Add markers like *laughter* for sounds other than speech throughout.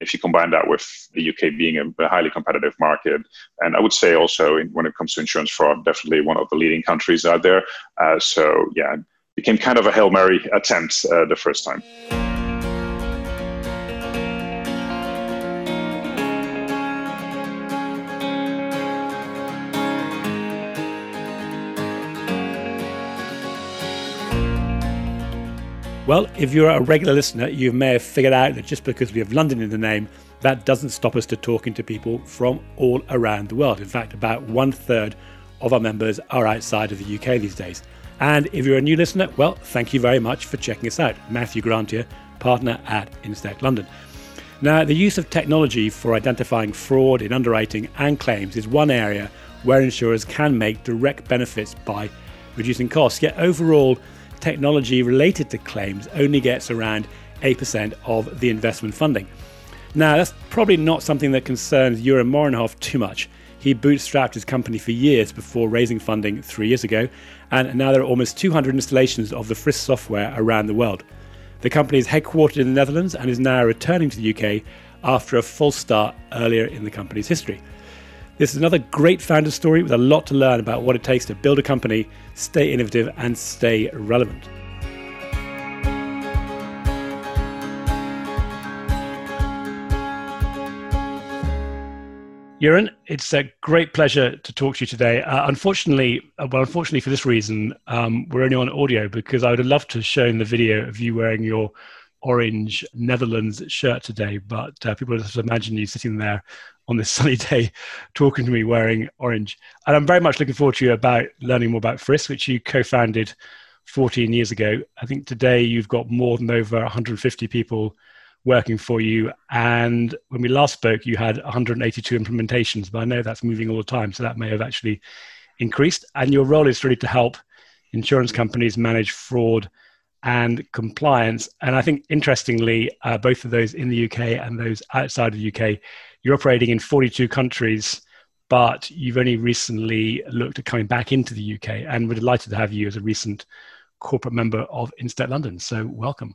if you combine that with the UK being a, highly competitive market, and I would say also in, when it comes to insurance fraud, definitely one of the leading countries out there. Uh, so yeah, became kind of a hail mary attempt uh, the first time. Well, if you're a regular listener, you may have figured out that just because we have London in the name, that doesn't stop us to talking to people from all around the world. In fact, about one third of our members are outside of the UK these days. And if you're a new listener, well, thank you very much for checking us out. Matthew Grant here, partner at Instech London. Now, the use of technology for identifying fraud in underwriting and claims is one area where insurers can make direct benefits by reducing costs. Yet overall, technology related to claims only gets around 8% of the investment funding. Now, that's probably not something that concerns Jeroen Morrenhof too much. He bootstrapped his company for years before raising funding three years ago, and now there are almost 200 installations of the Friss software around the world. The company is headquartered in the Netherlands and is now returning to the UK after a false start earlier in the company's history. This is another great founder story with a lot to learn about what it takes to build a company, stay innovative, and stay relevant. Jeroen, it's a great pleasure to talk to you today. Uh, unfortunately, uh, well, unfortunately for this reason, um, we're only on audio because I would have loved to have shown the video of you wearing your orange Netherlands shirt today, but uh, people just imagine you sitting there on this *laughs* sunny day talking to me wearing orange. And I'm very much looking forward to you about learning more about Friss, which you co-founded 14 years ago. I think today you've got more than over 150 people working for you. And when we last spoke, you had 182 implementations, but I know that's moving all the time. So that may have actually increased. And your role is really to help insurance companies manage fraud and compliance. And I think interestingly, uh, both of those in the UK and those outside of the UK, you're operating in 42 countries, but you've only recently looked at coming back into the UK. And we're delighted to have you as a recent corporate member of Instech London. So welcome.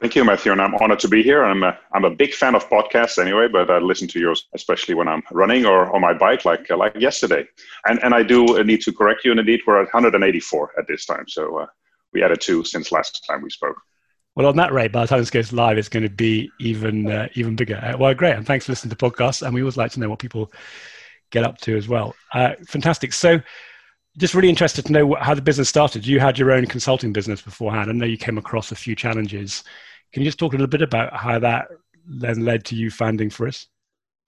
Thank you, Matthew, and I'm honored to be here. I'm a, I'm a big fan of podcasts anyway, but I listen to yours especially when I'm running or on my bike, like like yesterday. And and I do need to correct you. And indeed, we're at 184 at this time. So uh, we added two since last time we spoke. Well, on that rate, by the time this goes live, it's going to be even uh, even bigger. Uh, well, great, and thanks for listening to podcasts. And we always like to know what people get up to as well. Uh, fantastic. So, just really interested to know how the business started. You had your own consulting business beforehand. I know you came across a few challenges. Can you just talk a little bit about how that then led to you founding Friss?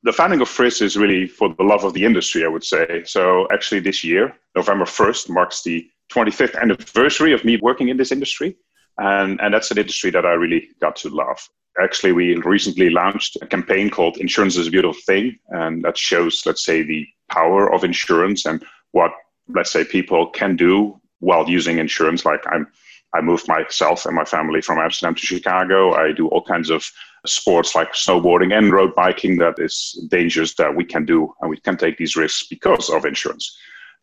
The founding of Friss is really for the love of the industry, I would say. So, actually, this year, November 1st, marks the 25th anniversary of me working in this industry. And, and that's an industry that I really got to love. Actually, we recently launched a campaign called Insurance is a Beautiful Thing. And that shows, let's say, the power of insurance and what, let's say, people can do while using insurance. Like I'm, I moved myself and my family from Amsterdam to Chicago. I do all kinds of sports like snowboarding and road biking that is dangerous that we can do and we can take these risks because of insurance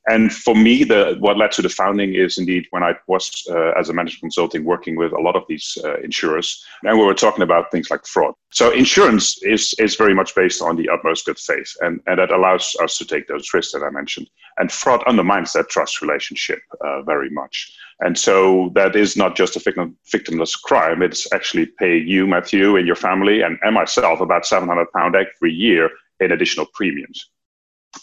and for me, the what led to the founding is indeed when I was uh, as a management consulting working with a lot of these uh, insurers, and we were talking about things like fraud. So insurance is is very much based on the utmost good faith, and and that allows us to take those risks that I mentioned. And fraud undermines that trust relationship uh, very much. And so that is not just a victim, victimless crime; it's actually paying you, Matthew, and your family, and, and myself about seven hundred pound every year in additional premiums.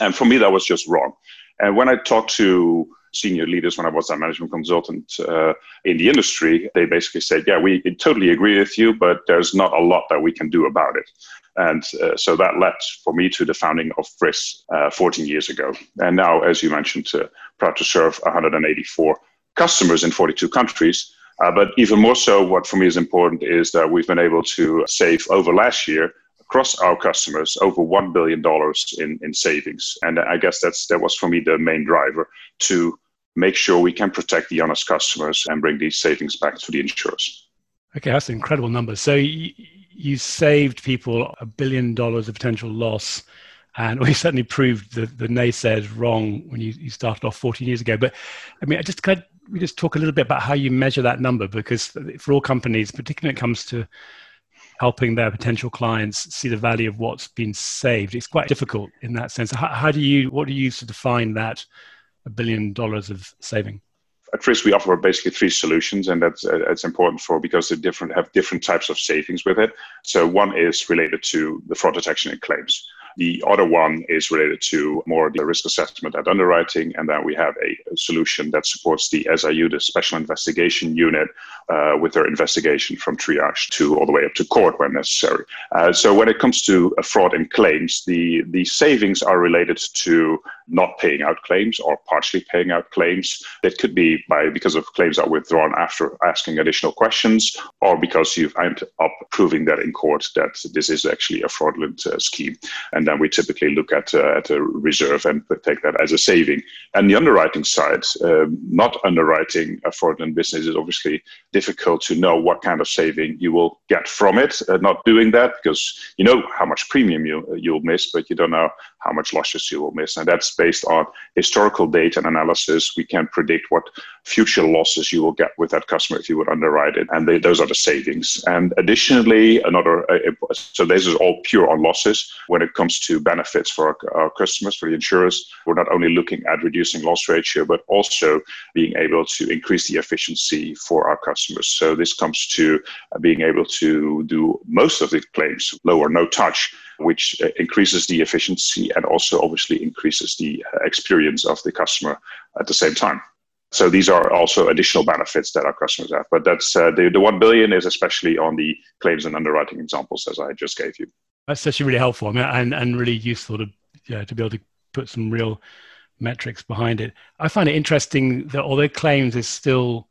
And for me, that was just wrong. And when I talked to senior leaders when I was a management consultant uh, in the industry, they basically said, "Yeah, we totally agree with you, but there's not a lot that we can do about it." And uh, so that led for me to the founding of Friss uh, 14 years ago. And now, as you mentioned, uh, proud to serve 184 customers in 42 countries. Uh, but even more so, what for me is important is that we've been able to save over last year across our customers over $1 billion in, in savings. And I guess that's, that was for me the main driver to make sure we can protect the honest customers and bring these savings back to the insurers. Okay, that's an incredible number. So you, you saved people a billion dollars of potential loss. And *laughs* we certainly proved the, the naysayers wrong when you, you started off 14 years ago. But I mean, I just kind we just talk a little bit about how you measure that number because for all companies, particularly when it comes to helping their potential clients see the value of what's been saved. It's quite difficult in that sense. How, how do you, what do you use to define that a billion dollars of saving? At Friss, we offer basically three solutions, and that's uh, it's important for because they different have different types of savings with it. So one is related to the fraud detection and claims. The other one is related to more the risk assessment and underwriting. And then we have a, solution that supports the SIU, the Special Investigation Unit, uh, with their investigation from triage to all the way up to court when necessary. Uh, so when it comes to fraud and claims, the, the savings are related to not paying out claims or partially paying out claims. That could be by because of claims are withdrawn after asking additional questions, or because you've ended up proving that in court that this is actually a fraudulent uh, scheme. And then we typically look at, uh, at a reserve and take that as a saving. And the underwriting side, um, not underwriting a fraudulent business is obviously difficult to know what kind of saving you will get from it. Uh, not doing that because you know how much premium you, you'll miss, but you don't know how much losses you will miss. And that's based on historical data and analysis. We can predict what future losses you will get with that customer if you would underwrite it. And they, those are the savings. And additionally, another, uh, so this is all pure on losses. When it comes to benefits for our, our customers, for the insurers, we're not only looking at reducing loss ratio, but also being able to increase the efficiency for our customers. So this comes to being able to do most of the claims low or no touch which uh, increases the efficiency and also obviously increases the uh, experience of the customer at the same time. So these are also additional benefits that our customers have. But that's uh, the, the 1 billion is especially on the claims and underwriting examples as I just gave you. That's actually really helpful and, and really useful to, yeah, to be able to put some real metrics behind it. I find it interesting that although claims is still,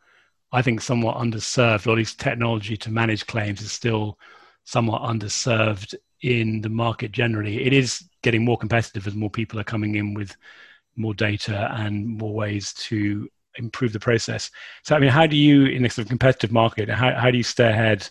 I think, somewhat underserved, or at least technology to manage claims is still somewhat underserved in the market generally. It is getting more competitive as more people are coming in with more data and more ways to improve the process. So, I mean, how do you, in a sort of competitive market, how, how do you stay ahead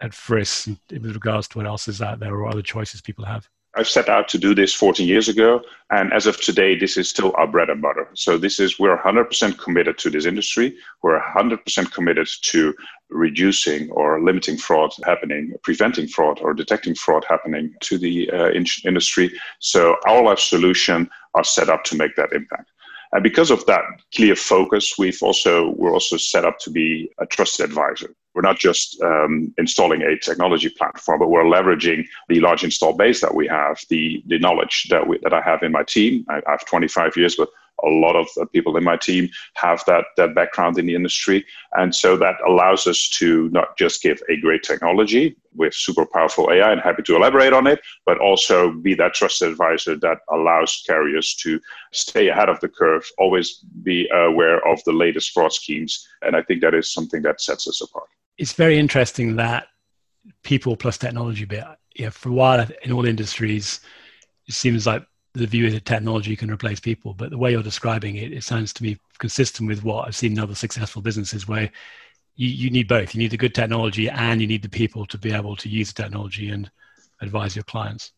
at Friss with regards to what else is out there or other choices people have? I've set out to do this 14 years ago, and as of today, this is still our bread and butter. So this is we're 100% committed to this industry. We're 100% committed to reducing or limiting fraud happening, preventing fraud or detecting fraud happening to the uh, in- industry. So our life solution are set up to make that impact. And because of that clear focus, we've also we're also set up to be a trusted advisor. We're not just um, installing a technology platform, but we're leveraging the large install base that we have, the the knowledge that we, that I have in my team. I, I have 25 years, but a lot of people in my team have that that background in the industry, and so that allows us to not just give a great technology with super powerful AI, and happy to elaborate on it, but also be that trusted advisor that allows carriers to stay ahead of the curve, always be aware of the latest fraud schemes, and I think that is something that sets us apart. It's very interesting that people plus technology bit. Yeah, for a while in all industries, it seems like the view is that technology can replace people. But the way you're describing it, it sounds to me consistent with what I've seen in other successful businesses where you, you need both. You need the good technology and you need the people to be able to use the technology and advise your clients.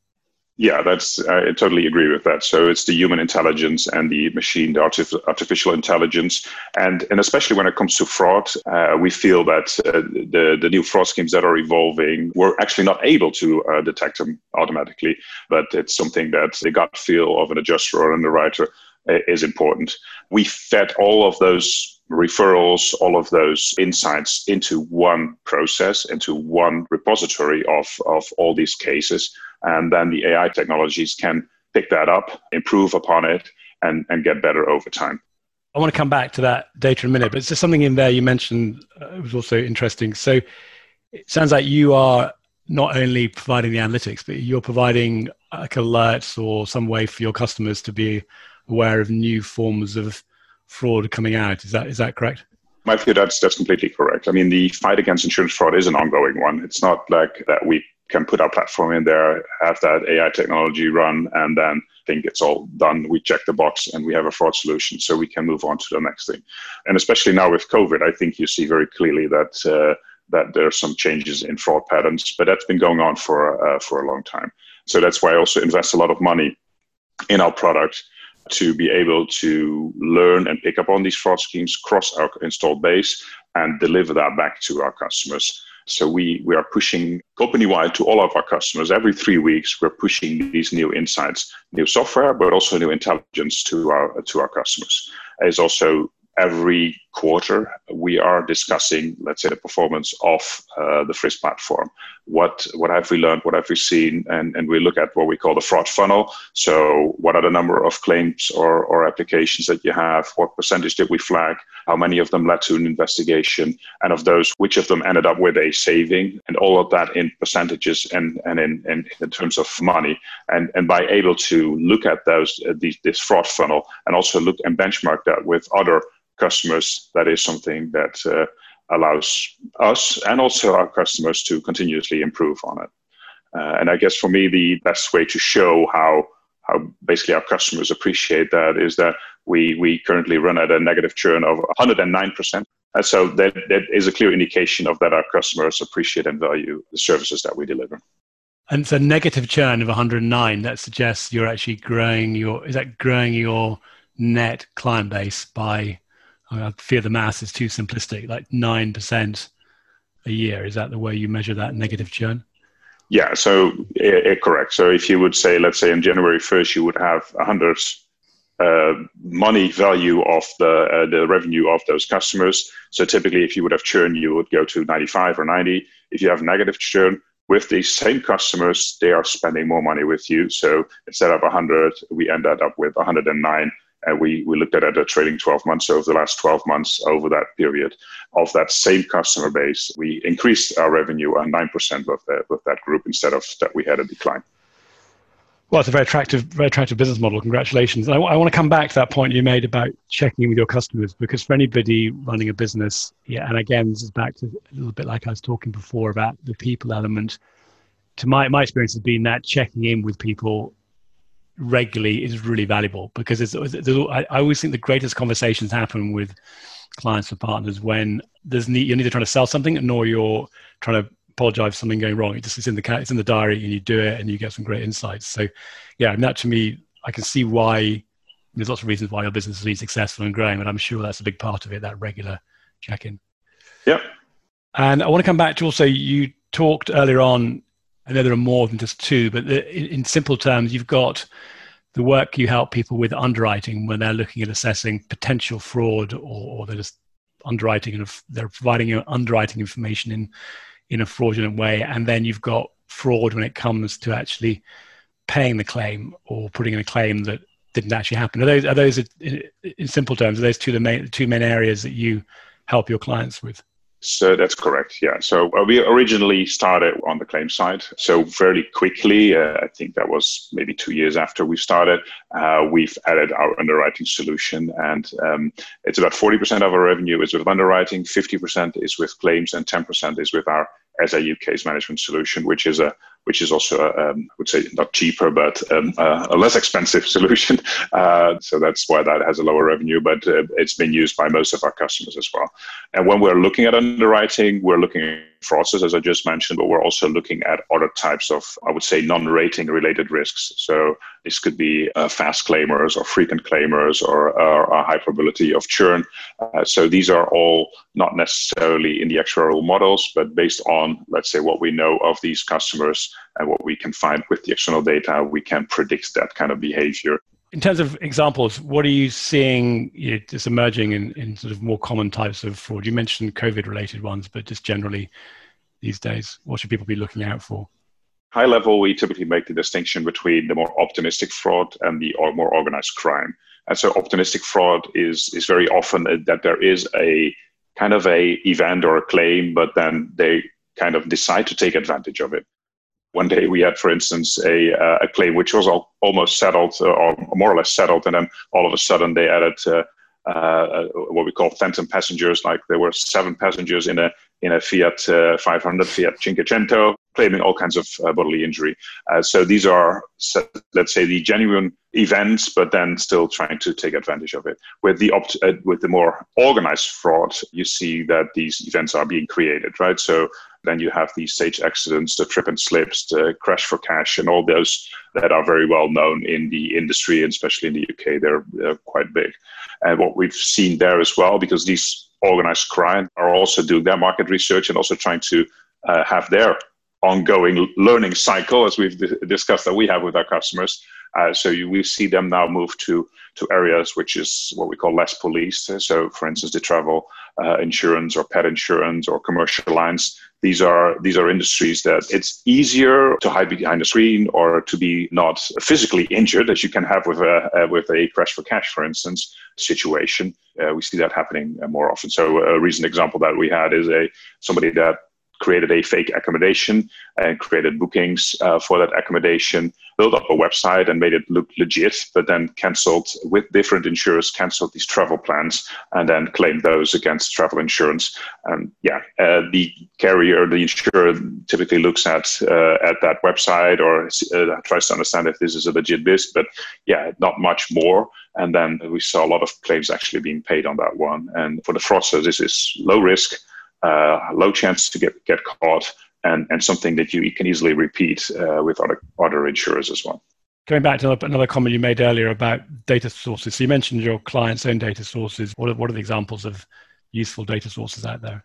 Yeah, that's I totally agree with that. So it's the human intelligence and the machine, the artif- artificial intelligence, and and especially when it comes to fraud, uh, we feel that uh, the the new fraud schemes that are evolving, we're actually not able to uh, detect them automatically, but it's something that the gut feel of an adjuster or an underwriter uh, is important. We fed all of those referrals, all of those insights into one process, into one repository of, of all these cases and then the AI technologies can pick that up, improve upon it, and, and get better over time. I want to come back to that data in a minute, but there's something in there you mentioned uh, was also interesting. So it sounds like you are not only providing the analytics, but you're providing like alerts or some way for your customers to be aware of new forms of fraud coming out. Is that is that correct? My view, that's that's completely correct. I mean, the fight against insurance fraud is an ongoing one. It's not like that we can put our platform in there, have that AI technology run, and then think it's all done. We check the box and we have a fraud solution, so we can move on to the next thing. And especially now with COVID, I think you see very clearly that uh, that there are some changes in fraud patterns, but that's been going on for uh, for a long time. So that's why I also invest a lot of money in our product to be able to learn and pick up on these fraud schemes, cross our installed base, and deliver that back to our customers. So we, we are pushing company wide to all of our customers. Every three weeks, we're pushing these new insights, new software, but also new intelligence to our, to our customers. It's also every quarter we are discussing let's say the performance of uh, the Friss platform what what have we learned what have we seen and and we look at what we call the fraud funnel. So what are the number of claims or, or applications that you have? What percentage did we flag? How many of them led to an investigation? And of those which of them ended up with a saving? And all of that in percentages and and in in, in terms of money. And and by able to look at those uh, these, this fraud funnel and also look and benchmark that with other customers, that is something that uh, allows us and also our customers to continuously improve on it. Uh, and I guess for me, the best way to show how how basically our customers appreciate that is that we we currently run at a negative churn of 109%. And so that, that is a clear indication of that our customers appreciate and value the services that we deliver. And so negative churn of 109, that suggests you're actually growing your, is that growing your net client base by I fear the math is too simplistic, like 9% a year. Is that the way you measure that negative churn? Yeah, so it, it, correct. So if you would say, let's say in January 1st, you would have 100 uh, money value of the uh, the revenue of those customers. So typically, if you would have churn, you would go to 95 or 90. If you have negative churn with these same customers, they are spending more money with you. So instead of 100, we end up with 109 and we, we looked at at a trailing 12 months. So over the last 12 months, over that period of that same customer base, we increased our revenue on 9% with, the, with that group instead of that we had a decline. Well, it's a very attractive, very attractive business model. Congratulations. I, I want to come back to that point you made about checking in with your customers because for anybody running a business, yeah, and again, this is back to a little bit like I was talking before about the people element. To my my experience has been that checking in with people regularly is really valuable because it's, it's, I, always think the greatest conversations happen with clients or partners when there's need, you're neither trying to sell something nor you're trying to apologize for something going wrong. It just it's in the it's in the diary and you do it and you get some great insights. So yeah, and that to me, I can see why there's lots of reasons why your business is really successful and growing, but I'm sure that's a big part of it, that regular check-in. Yeah. And I want to come back to also you talked earlier on I know there are more than just two, but in simple terms, you've got the work you help people with underwriting when they're looking at assessing potential fraud or, or they're just underwriting and they're providing you underwriting information in in a fraudulent way. And then you've got fraud when it comes to actually paying the claim or putting in a claim that didn't actually happen. Are those are those in, in simple terms are those two the main two main areas that you help your clients with so that's correct. Yeah. So uh, we originally started on the claim side. So fairly quickly, uh, I think that was maybe two years after we started, uh, we've added our underwriting solution, and um, it's about forty percent of our revenue is with underwriting, fifty percent is with claims, and ten percent is with our SIU case management solution, which is a which is also, um, I would say, not cheaper, but um, uh, a less expensive *laughs* solution. Uh, so that's why that has a lower revenue, but uh, it's been used by most of our customers as well. And when we're looking at underwriting, we're looking fraudsters, as I just mentioned, but we're also looking at other types of, I would say, non-rating related risks. So this could be uh, fast claimers or frequent claimers or, high probability of churn. Uh, so these are all not necessarily in the actuarial models, but based on, let's say, what we know of these customers and what we can find with the external data, we can predict that kind of behavior. In terms of examples, what are you seeing you know, just emerging in, in sort of more common types of fraud? You mentioned COVID related ones, but just generally these days, what should people be looking out for? High level, we typically make the distinction between the more optimistic fraud and the more organized crime. And so optimistic fraud is, is very often that there is a kind of a event or a claim, but then they kind of decide to take advantage of it. One day we had, for instance, a, uh, a claim which was all, almost settled uh, or more or less settled, and then all of a sudden they added uh, uh, what we call phantom passengers. Like there were seven passengers in a in a Fiat uh, 500, Fiat Cinquecento, claiming all kinds of uh, bodily injury. Uh, so these are, let's say, the genuine events, but then still trying to take advantage of it. With the opt- uh, with the more organized fraud, you see that these events are being created, right? So then you have these stage accidents, the trip and slips, the crash for cash, and all those that are very well known in the industry, and especially in the UK, they're, they're quite big. And what we've seen there as well, because these organized crime are also doing their market research and also trying to uh, have their ongoing learning cycle, as we've d- discussed that we have with our customers. Uh, so you, we see them now move to to areas which is what we call less policed. So, for instance, the travel uh, insurance or pet insurance or commercial lines. These are these are industries that it's easier to hide behind a screen or to be not physically injured, as you can have with a uh, with a crash for cash, for instance, situation. Uh, we see that happening uh, more often. So, a recent example that we had is a somebody that created a fake accommodation and created bookings uh, for that accommodation, built up a website and made it look legit, but then canceled with different insurers, canceled these travel plans and then claimed those against travel insurance. And yeah, uh, the carrier, the insurer typically looks at uh, at that website or uh, tries to understand if this is a legit business, but yeah, not much more. And then we saw a lot of claims actually being paid on that one. And for the fraudster, this is low risk uh, low chance to get, get caught, and, and something that you can easily repeat uh, with other, other insurers as well. Going back to another comment you made earlier about data sources. So you mentioned your client's own data sources. What are, what are the examples of useful data sources out there?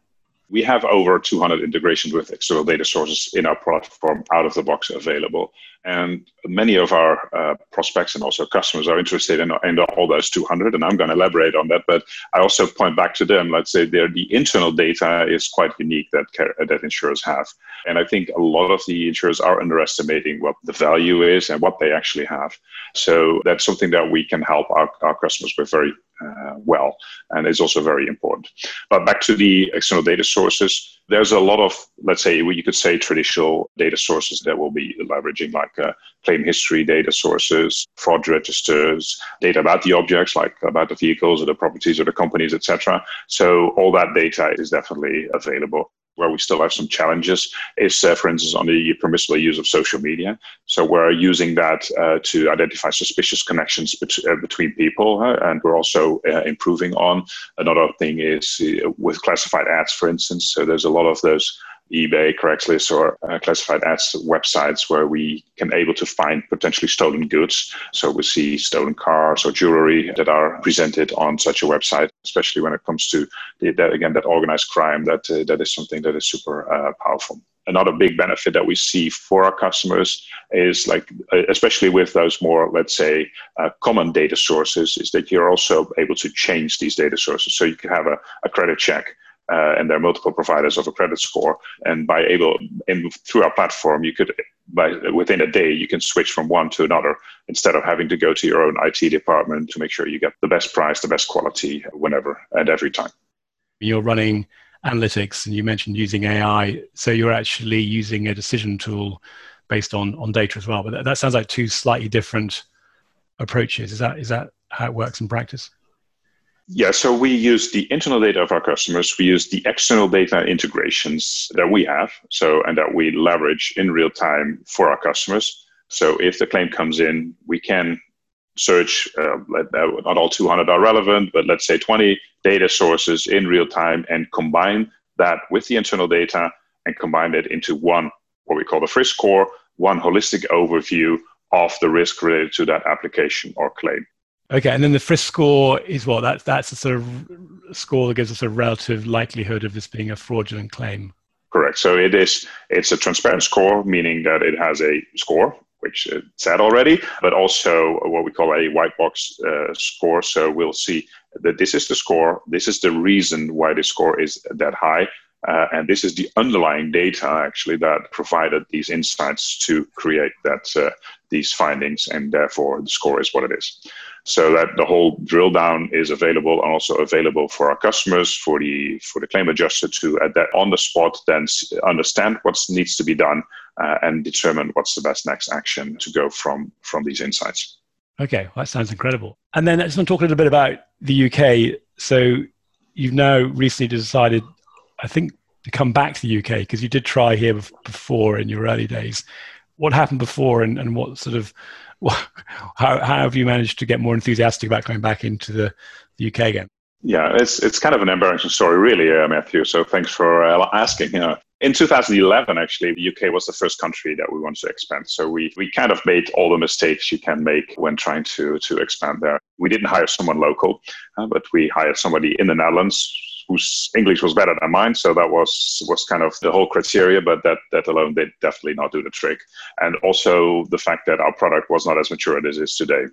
We have over 200 integrations with external data sources in our platform out of the box available. And many of our uh, prospects and also customers are interested in, in all those 200, and I'm going to elaborate on that. But I also point back to them. Let's say the internal data is quite unique that that insurers have, and I think a lot of the insurers are underestimating what the value is and what they actually have. So that's something that we can help our, our customers with very uh, well, and it's also very important. But back to the external data sources there's a lot of, let's say, you could say traditional data sources that will be leveraging like uh, claim history data sources, fraud registers, data about the objects, like about the vehicles or the properties or the companies, etc. So all that data is definitely available where we still have some challenges is, uh, for instance, on the permissible use of social media. So we're using that uh, to identify suspicious connections bet- uh, between people, and we're also uh, improving on. Another thing is uh, with classified ads, for instance. So there's a lot of those eBay, Craigslist, or uh, classified ads websites where we can able to find potentially stolen goods. So we see stolen cars or jewelry that are presented on such a website, especially when it comes to the, that, again that organized crime. That uh, that is something that is super uh, powerful. Another big benefit that we see for our customers is like, uh, especially with those more, let's say, uh, common data sources, is that you're also able to change these data sources. So you can have a, a credit check uh, and there are multiple providers of a credit score. And by able, in, through our platform, you could, by within a day, you can switch from one to another instead of having to go to your own IT department to make sure you get the best price, the best quality, whenever and every time. You're running analytics, and you mentioned using AI, so you're actually using a decision tool based on on data as well. But that, that sounds like two slightly different approaches. Is that is that how it works in practice? Yeah, so we use the internal data of our customers. We use the external data integrations that we have, so and that we leverage in real time for our customers. So if the claim comes in, we can search. Uh, not all 200 are relevant, but let's say 20 data sources in real time and combine that with the internal data and combine it into one what we call the Friss score, one holistic overview of the risk related to that application or claim. Okay, and then the Friss score is what? That's that's a sort of score that gives us a relative likelihood of this being a fraudulent claim. Correct. So it is. It's a transparent score, meaning that it has a score, which it said already, but also what we call a white box uh, score. So we'll see that this is the score. This is the reason why the score is that high. Uh, and this is the underlying data actually that provided these insights to create that uh, these findings, and therefore the score is what it is. So that the whole drill down is available and also available for our customers, for the for the claim adjuster to at that on the spot then understand what needs to be done uh, and determine what's the best next action to go from from these insights. Okay, well, that sounds incredible. And then I just want to talk a little bit about the UK. So you've now recently decided I think, to come back to the UK because you did try here before in your early days. What happened before, and, and what sort of *laughs* how, how have you managed to get more enthusiastic about going back into the, the UK again? Yeah, it's it's kind of an embarrassing story, really, uh, Matthew. So thanks for uh, asking. You know, in 2011, actually, the UK was the first country that we wanted to expand. So we we kind of made all the mistakes you can make when trying to to expand there. We didn't hire someone local, uh, but we hired somebody in the Netherlands whose English was better than mine. So that was was kind of the whole criteria, but that that alone did definitely not do the trick. And also the fact that our product was not as mature as it is today.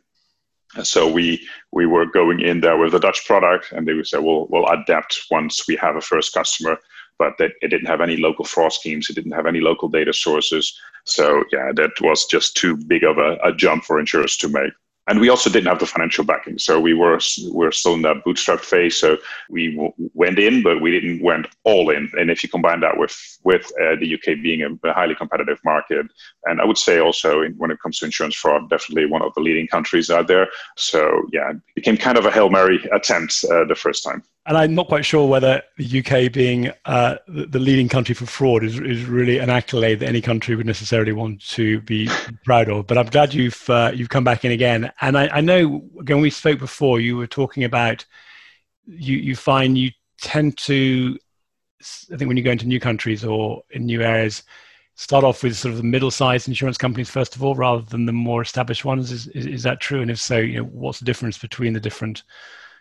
So we we were going in there with a Dutch product, and they would say, "Well, we'll adapt once we have a first customer." But it didn't have any local fraud schemes. It didn't have any local data sources. So yeah, that was just too big of a, a jump for insurers to make and we also didn't have the financial backing. So we were we were still in that bootstrap phase. So we w- went in but we didn't went all in. And if you combine that with with uh, the uk being a, a, highly competitive market and i would say also in, when it comes to insurance fraud definitely one of the leading countries out there. So yeah it became kind of a hail mary attempt uh, the first time and I'm not quite sure whether the UK being uh, the, leading country for fraud is, is really an accolade that any country would necessarily want to be proud of. But I'm glad you've uh, you've come back in again. And I, I, know when we spoke before, you were talking about you you find you tend to I think when you go into new countries or in new areas, start off with sort of the middle-sized insurance companies first of all, rather than the more established ones. Is is, is that true? And if so, you know, what's the difference between the different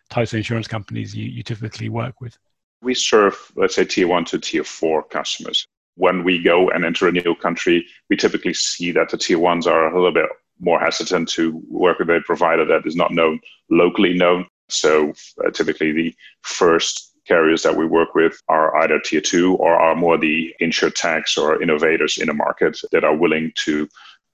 types of insurance companies you, you typically work with? We serve, let's say, tier one to tier four customers. When we go and enter a new country, we typically see that the tier ones are a little bit more hesitant to work with a provider that is not known locally known. So uh, typically, the first carriers that we work with are either tier two or are more the insurtechs or innovators in a market that are willing to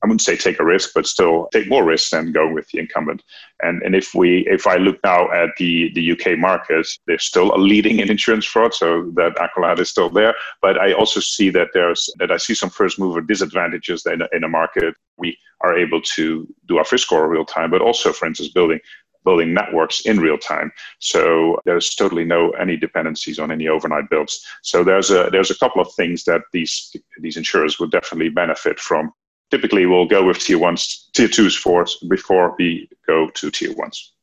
I wouldn't say take a risk, but still take more risks than going with the incumbent. And and if we if I look now at the the UK market, they're still a leading in insurance fraud, so that accolade is still there. But I also see that there's that I see some first mover disadvantages in a, in a market. We are able to do our Friss score real time, but also, for instance, building building networks in real time. So there's totally no any dependencies on any overnight builds. So there's a there's a couple of things that these these insurers would definitely benefit from typically we'll go with tier ones, tier twos first before we go to tier ones.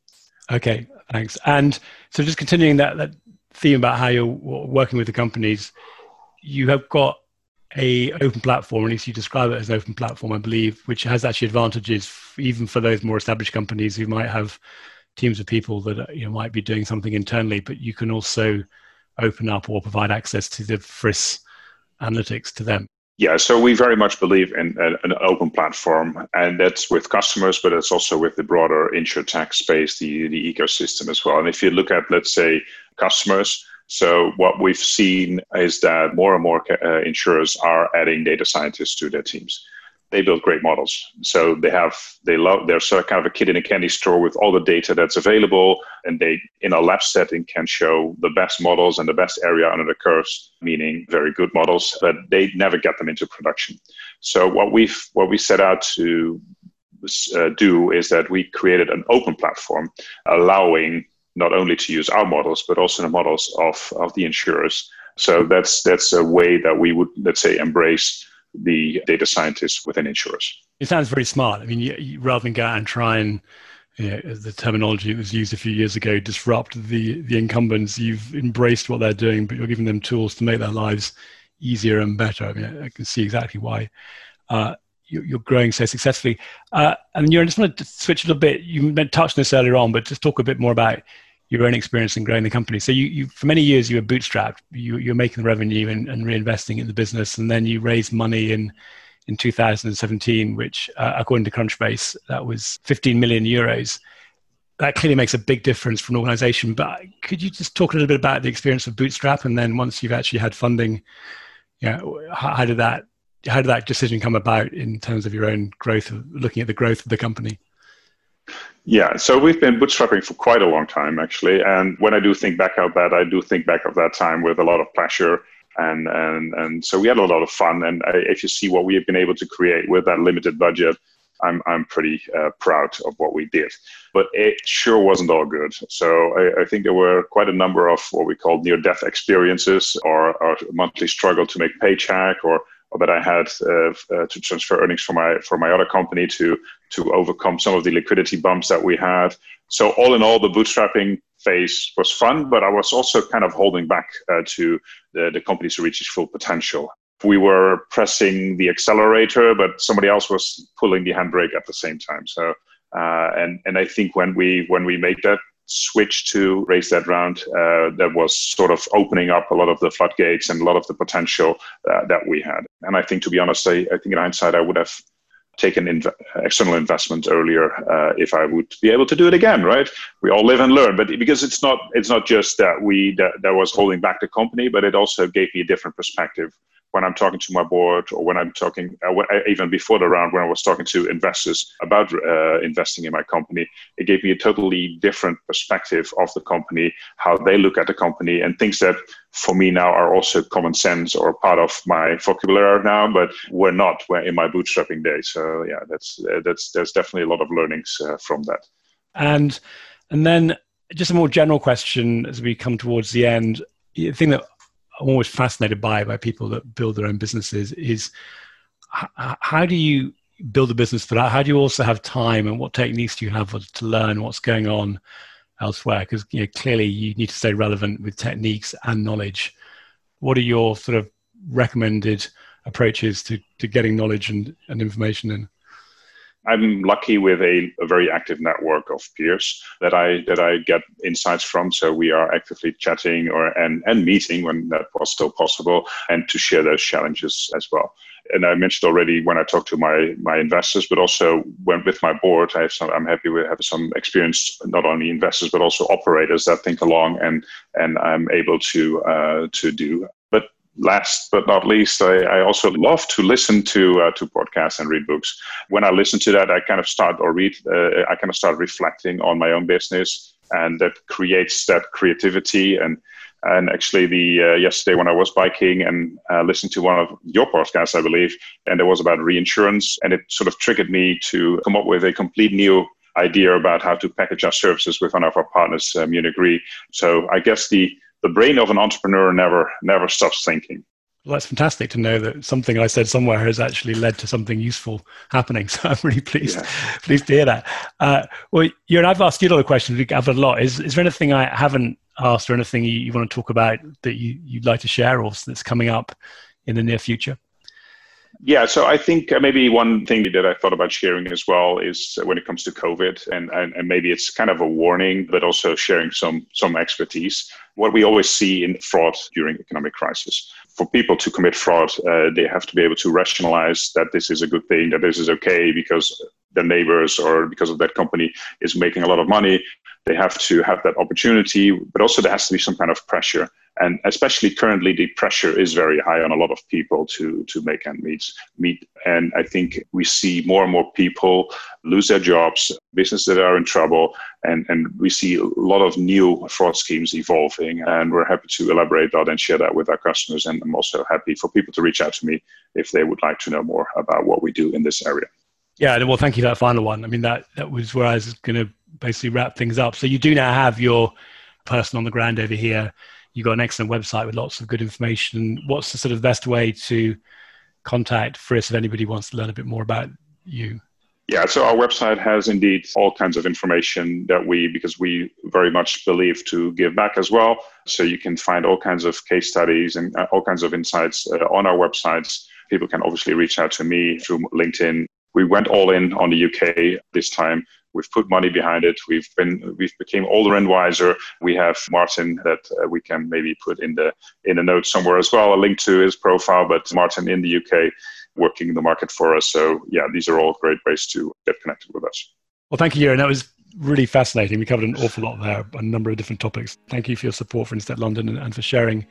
Okay, thanks. And so just continuing that, that theme about how you're working with the companies, you have got a open platform, at least you describe it as an open platform, I believe, which has actually advantages even for those more established companies who might have teams of people that uh, you know, might be doing something internally, but you can also open up or provide access to the Friss analytics to them. Yeah, so we very much believe in an open platform, and that's with customers, but it's also with the broader insurtech space, the, the ecosystem as well. And if you look at, let's say, customers, so what we've seen is that more and more uh, insurers are adding data scientists to their teams they build great models. So they have they love they're sort of kind of a kid in a candy store with all the data that's available, and they in a lab setting can show the best models and the best area under the curves, meaning very good models, but they never get them into production. So what we've what we set out to uh, do is that we created an open platform allowing not only to use our models but also the models of of the insurers. So that's that's a way that we would let's say embrace the data scientists within insurers. It sounds very smart. I mean, you, you, rather than go out and try and you know, the terminology that was used a few years ago, disrupt the the incumbents. You've embraced what they're doing, but you're giving them tools to make their lives easier and better. I mean, I can see exactly why uh, you're growing so successfully. Uh, and you just want to switch a little bit. You touched on this earlier on, but just talk a bit more about your own experience in growing the company. So you, you for many years you were bootstrapped. You you're making the revenue and, and reinvesting in the business, and then you raised money in in 2017, which uh, according to Crunchbase, that was 15 million euros. That clearly makes a big difference for an organization. But could you just talk a little bit about the experience of bootstrap, and then once you've actually had funding, you know, how, how did that how did that decision come about in terms of your own growth, looking at the growth of the company? Yeah, so we've been bootstrapping for quite a long time, actually. And when I do think back of that, I do think back of that time with a lot of pleasure. And, and, and so we had a lot of fun. And I, if you see what we have been able to create with that limited budget, I'm, I'm pretty uh, proud of what we did. But it sure wasn't all good. So I, I think there were quite a number of what we call near death experiences or, or monthly struggle to make paycheck or that I had uh, uh, to transfer earnings from my from my other company to to overcome some of the liquidity bumps that we had. So all in all, the bootstrapping phase was fun, but I was also kind of holding back uh, to the, the company to reach its full potential. We were pressing the accelerator, but somebody else was pulling the handbrake at the same time. So uh, and and I think when we when we made that switch to raise that round uh, that was sort of opening up a lot of the floodgates and a lot of the potential uh, that we had. And I think, to be honest, I, I think in hindsight, I would have taken inv- external investment earlier uh, if I would be able to do it again. Right? We all live and learn, but because it's not it's not just that we that, that was holding back the company, but it also gave me a different perspective when I'm talking to my board or when I'm talking, uh, uh, even before the round, when I was talking to investors about uh, investing in my company, it gave me a totally different perspective of the company, how they look at the company, and things that for me now are also common sense or part of my vocabulary now, but were not in my bootstrapping days. So yeah, that's uh, that's there's definitely a lot of learnings from that. And and then just a more general question as we come towards the end. The thing that I'm always fascinated by by people that build their own businesses is how do you build a business for that? How do you also have time, and what techniques do you have to learn what's going on elsewhere? Because you know, clearly you need to stay relevant with techniques and knowledge. What are your sort of recommended approaches to, to getting knowledge and, and information in? I'm lucky with a, a, very active network of peers that I that I get insights from. So we are actively chatting or and, and meeting when that was still possible, and to share those challenges as well. And I mentioned already when I talk to my my investors, but also when with my board, I have some, I'm happy with have some experience not only investors but also operators that think along and and I'm able to uh, to do last but not least, I, I, also love to listen to uh, to podcasts and read books. When I listen to that, I kind of start or read. Uh, I kind of start reflecting on my own business, and that creates that creativity. And and actually, the uh, yesterday when I was biking and uh, listened to one of your podcasts, I believe, and it was about reinsurance, and it sort of triggered me to come up with a complete new idea about how to package our services with one of our partners, uh, Munich Re. So I guess the the brain of an entrepreneur never never stops thinking. Well, that's fantastic to know that something I said somewhere has actually led to something useful happening. *laughs* So I'm really pleased, yeah. *laughs* pleased to hear that. Uh, well, you and I've asked you a lot of questions. We've covered a lot. Is, is there anything I haven't asked or anything you, you want to talk about that you, you'd like to share or that's coming up in the near future? Yeah, so I think uh, maybe one thing that I thought about sharing as well is when it comes to COVID, and, and, and maybe it's kind of a warning, but also sharing some some expertise. What we always see in fraud during economic crisis, for people to commit fraud, uh, they have to be able to rationalize that this is a good thing, that this is okay because their neighbors or because of that company is making a lot of money. They have to have that opportunity, but also there has to be some kind of pressure and especially currently the pressure is very high on a lot of people to to make end meet meet. And i think we see more and more people lose their jobs businesses that are in trouble and and we see a lot of new fraud schemes evolving. And we're happy to elaborate that and share that with our customers. And i'm also happy for people to reach out to me if they would like to know more about what we do in this area. Yeah well thank you for that final one. I mean that that was where i was going to basically wrap things up. So you do now have your person on the ground over here you've got an excellent website with lots of good information. What's the sort of best way to contact Friss if anybody wants to learn a bit more about you? Yeah, so our website has indeed all kinds of information that we, because we very much believe to give back as well. So you can find all kinds of case studies and uh, all kinds of insights uh, on our websites. People can obviously reach out to me through LinkedIn. We went all in on the UK this time We've put money behind it. We've been we've became older and wiser. We have Martin that uh, we can maybe put in the in the notes somewhere as well, a link to his profile. But Martin in the UK working in the market for us. So yeah, these are all great ways to get connected with us. Well, thank you, Jeroen. That was really fascinating. We covered an awful lot there, a number of different topics. Thank you for your support for Instech London and, and for sharing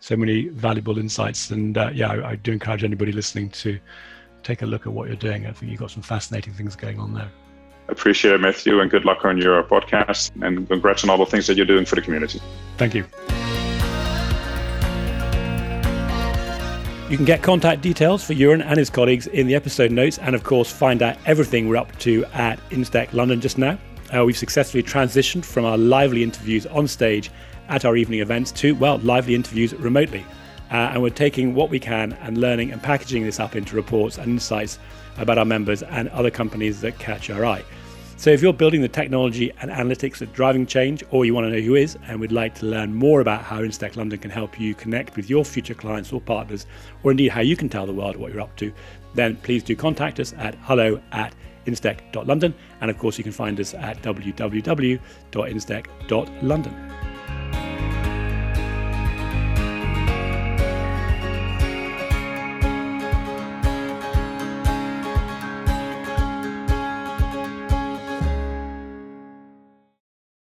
so many valuable insights. And uh, yeah, I, I do encourage anybody listening to take a look at what you're doing. I think you've got some fascinating things going on there. Appreciate it, Matthew, and good luck on your podcast. And congrats on all the things that you're doing for the community. Thank you. You can get contact details for Jeroen and his colleagues in the episode notes, and of course, find out everything we're up to at Instech London just now. Uh, we've successfully transitioned from our lively interviews on stage at our evening events to, well, lively interviews remotely. Uh, and we're taking what we can and learning and packaging this up into reports and insights about our members and other companies that catch our eye. So if you're building the technology and analytics that driving change, or you want to know who is and would like to learn more about how Instech London can help you connect with your future clients or partners, or indeed how you can tell the world what you're up to, then please do contact us at hello at instech.london. And of course, you can find us at www.instech.london.